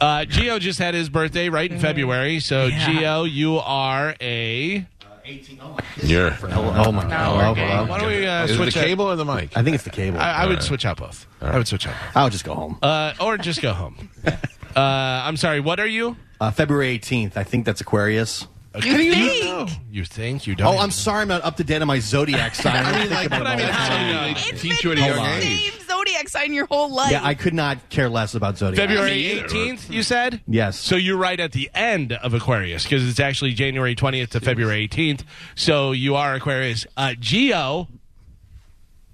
uh, Geo just had his birthday right in February. So, Yeah. Geo, you are a. You're. Oh my god! Okay. Why don't we uh, Is it the switch out- cable or the mic? I think it's the cable. I, I would switch out both. I would switch out both. I'll just go home. Uh, or just go home. Uh, I'm sorry, what are you? Uh, February 18th. I think that's Aquarius. You think? You think you don't? Oh, I'm sorry. I'm not up to date on my zodiac sign. I mean, like, But I mean, how do you know? It's teach you at a the young same age. zodiac sign your whole life. yeah, I could not care less about zodiac. February Me either. 18th, you said? Yes. So you're right at the end of Aquarius because it's actually January 20th to February 18th. So you are Aquarius. Uh, Geo,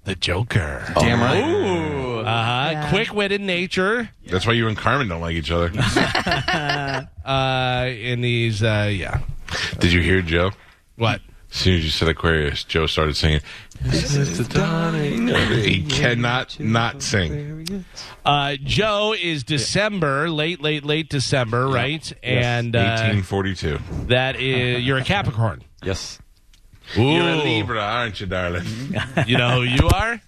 the Joker. Damn right. Ooh. Uh huh. Yeah. Quick witted nature. That's why you and Carmen don't like each other. Uh, in these, uh, yeah. Did you hear Joe? What? As soon as you said Aquarius, Joe started singing. He cannot not sing. Uh, Joe is December, late, late, late December, right? And uh, 1842. that is, you're a Capricorn. Yes. Ooh. You're a Libra, aren't you, darling? You know who you are?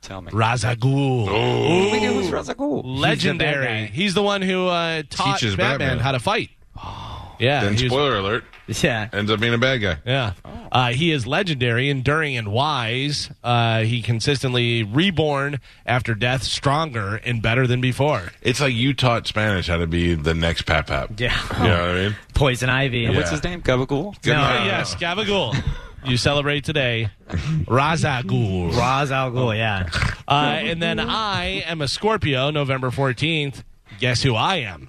Tell me. Ra's al Ghul. Oh. We knew who's Ra's al Ghul. Legendary. guy. He's the one who uh, taught Teaches Batman, Batman. how to fight. Yeah. Then he was- spoiler alert, Yeah. ends up being a bad guy. Yeah. Uh, he is legendary, enduring, and wise. Uh, he consistently reborn after death, stronger and better than before. It's like you taught Spanish how to be the next Pap Pap. Yeah. You know what I mean? Poison Ivy. What's Yeah. his name? Gabagool? Good No. night. yes, Gabagool. you celebrate today. Ra's al Ghul. Ra's al Ghul, yeah. Uh, and then I am a Scorpio, November 14th. Guess who I am?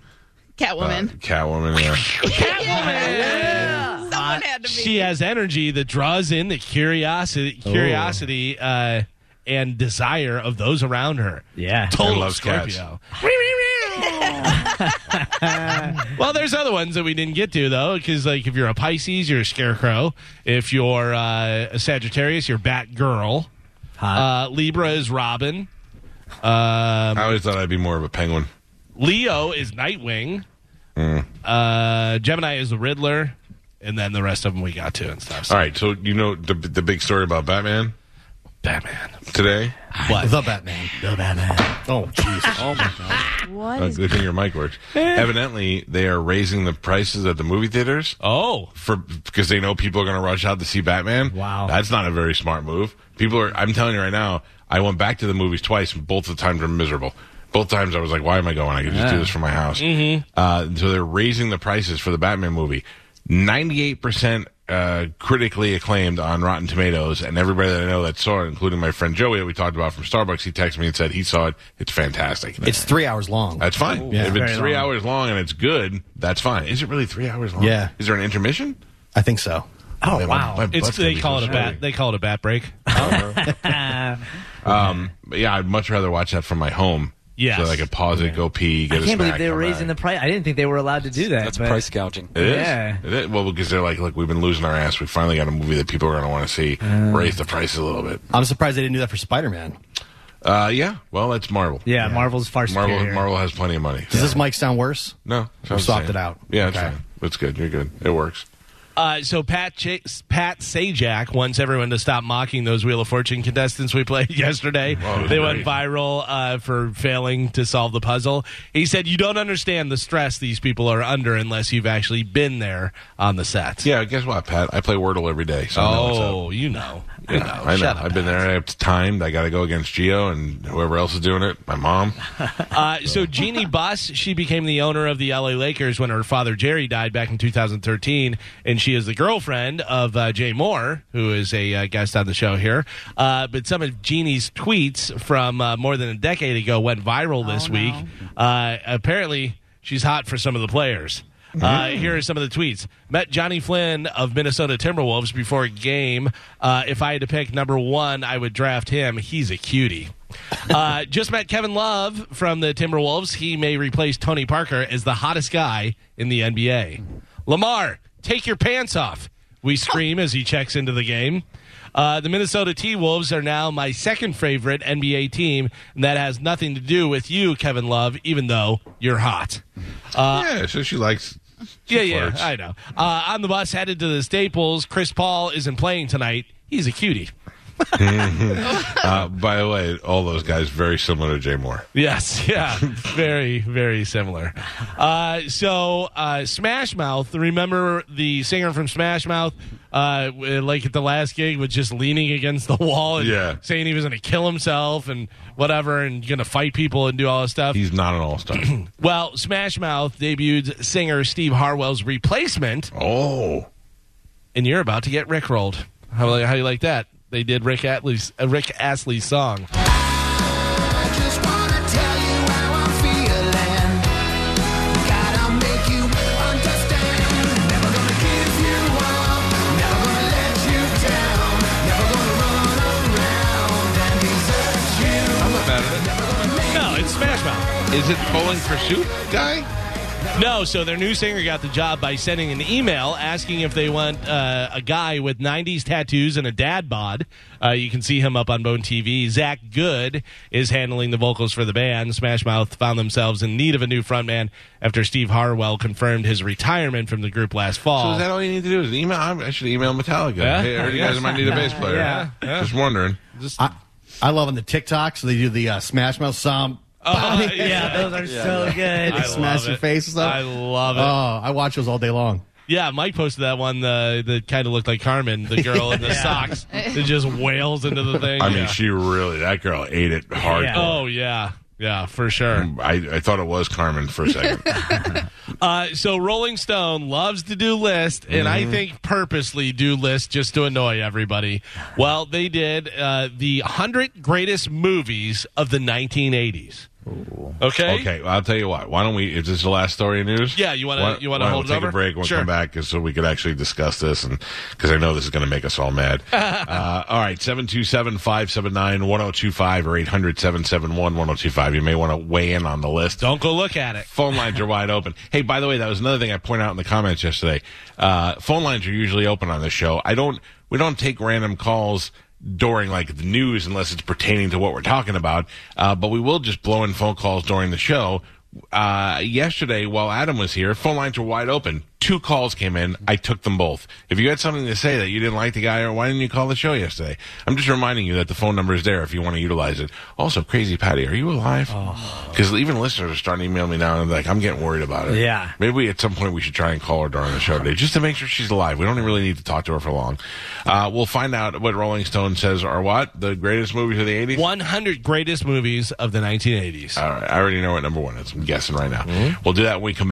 Catwoman. Catwoman, yeah. yeah. Someone had to be. She has energy that draws in the curiosity, curiosity, uh, and desire of those around her. Yeah. Total And loves. Scorpio. well, there's other ones that we didn't get to though, because like if you're a Pisces, you're a Scarecrow. If you're uh, a Sagittarius, you're Batgirl. Hot. Uh, Libra is Robin. Um, I always thought I'd be more of a penguin. Leo is Nightwing. Hmm. Uh, Gemini is the Riddler, and then the rest of them we got to and stuff. So, All right, so you know the the big story about Batman Batman. today? What? The Batman. The Batman. Oh, jeez. Oh, my God. What Uh, good thing your mic works. Evidently, they are raising the prices at the movie theaters Oh, for because they know people are going to rush out to see Batman. Wow. that's not a very smart move. People are. I'm telling you right now. I went back to the movies twice, and both the times were miserable. Both times I was like, "Why am I going? I could just do this from my house." Mm-hmm. Uh, so they're raising the prices for the Batman movie. Ninety-eight percent uh, critically acclaimed on Rotten Tomatoes, and everybody that I know that saw it, including my friend Joey that we talked about from Starbucks, he texted me and said he saw it. It's fantastic. It's three hours long. That's fine. Yeah. if it's three long. hours long and it's good, that's fine. Is it really three hours long? Yeah. Is there an intermission? I think so. Oh, Man, my- wow. my it's they call so it a bat. They call it a bat break. Um, but yeah, I'd much rather watch that from my home. Yes. So I could pause it, go pee, get I a can't believe snack, they were come raising the price. I didn't think they were allowed to do that. That's but- price gouging. It is. Yeah. It is. Well, because they're like, look, we've been losing our ass. We finally got a movie that people are going to want to see. Raise the price a little bit. I'm surprised they didn't do that for Spider Man. Uh, yeah. Well, that's Marvel. Yeah, Marvel's far Marvel. superior. Marvel has plenty of money. Does this mic sound worse? No, Or swapped it out? Yeah, it's Okay. fine. It's good. You're good. It works. Uh, so Pat Ch- Pat Sajak wants everyone to stop mocking those Wheel of Fortune contestants we played yesterday. Whoa, they great. went viral uh, for failing to solve the puzzle. He said, "You don't understand the stress these people are under unless you've actually been there on the set." Yeah. Guess what, Pat? I play Wordle every day. So. Oh, you know, you know. I know. Up, I've been there. I have timed. I got to go against Geo and whoever else is doing it. My mom. Uh, so Jeanie Buss, she became the owner of the LA Lakers when her father Jerry died back in 2013, and she is the girlfriend of uh, Jay Mohr, who is a uh, guest on the show here. Uh, but some of Jeanie's tweets from uh, more than a decade ago went viral this week. Uh, apparently, she's hot for some of the players. Uh, here are some of the tweets. Met Jonny Flynn of Minnesota Timberwolves before a game. Uh, if I had to pick number one, I would draft him. He's a cutie. Uh, just met Kevin Love from the Timberwolves. He may replace Tony Parker as the hottest guy in the NBA. Lamar, take your pants off. We scream as he checks into the game. Uh, the Minnesota T Wolves are now my second favorite NBA team, and that has nothing to do with you, Kevin Love, even though you're hot. Uh, yeah, so she likes. yeah, yeah, flirts. I know. Uh, on the bus headed to the Staples, Chris Paul isn't playing tonight. He's a cutie. uh, by the way, all those guys very similar to Jay Mohr. Yes, yeah, very, very similar. Uh, so, uh, Smash Mouth. Remember the singer from Smash Mouth, uh, like at the last gig, was just leaning against the wall and Yeah. saying he was going to kill himself and whatever, and going to fight people and do all this stuff. He's not an all star. well, Smash Mouth debuted singer Steve Harwell's replacement. Oh, and you're about to get rickrolled. How how you like that? They did Rick Astley's uh, Rick Astley's song. I'm not mad at No, it's Smash Mouth. it. Is it Bowling for Soup guy? No, so their new singer got the job by sending an email asking if they want uh, a guy with 90s tattoos and a dad bod. Uh, you can see him up on Bone TV. Zach Goode is handling the vocals for the band. Smash Mouth found themselves in need of a new frontman after Steve Harwell confirmed his retirement from the group last fall. So is that all you need to do? Is email? I should email Metallica. Yeah? Hey, I heard you guys might need a bass player. Yeah. Yeah. Just wondering. I, I love on the TikTok, so they do the uh, Smash Mouth song. Oh, Yeah, those are so good. I Smash love your it. face and stuff. I love it. Oh, I watch those all day long. Yeah, Mike posted that one uh, that kind of looked like Carmen, the girl in the Yeah. socks that just wails into the thing. I mean, Yeah. she really, that girl ate it hard. Yeah. Oh yeah, yeah, for sure. I, I thought it was Carmen for a second. Uh, so Rolling Stone loves to do lists, and I think purposely do lists just to annoy everybody. Well, they did uh, the hundred greatest movies of the 1980s. Okay. okay, well, I'll tell you what. Why don't we? Is this the last story of news? Yeah, you wanna- you wanna why don't hold we it take over? a break? We'll Sure. come back so we could actually discuss this, and because I know this is going to make us all mad. uh, all right, 727-579-1025 or 800-771-1025. You may want to weigh in on the list. Don't go look at it. Phone lines are wide open. Hey, by the way, that was another thing I pointed out in the comments yesterday. Uh, phone lines are usually open on this show. I don't, we don't take random calls during like the news unless it's pertaining to what we're talking about. Uh, but we will just blow in phone calls during the show. Uh, yesterday while Adam was here, phone lines were wide open. Two calls came in. I took them both. If you had something to say that you didn't like the guy, or why didn't you call the show yesterday? I'm just reminding you that the phone number is there if you want to utilize it. Also, Crazy Patty, are you alive? Because even listeners are starting to email me now and they're like, I'm getting worried about it. Yeah. Maybe we, at some point we should try and call her during the show today just to make sure she's alive. We don't really need to talk to her for long. Uh, we'll find out what Rolling Stone says are what? The greatest movies of the 80s? 100 greatest movies of the 1980s. All right. I already know what number one is. I'm guessing right now. We'll do that when we come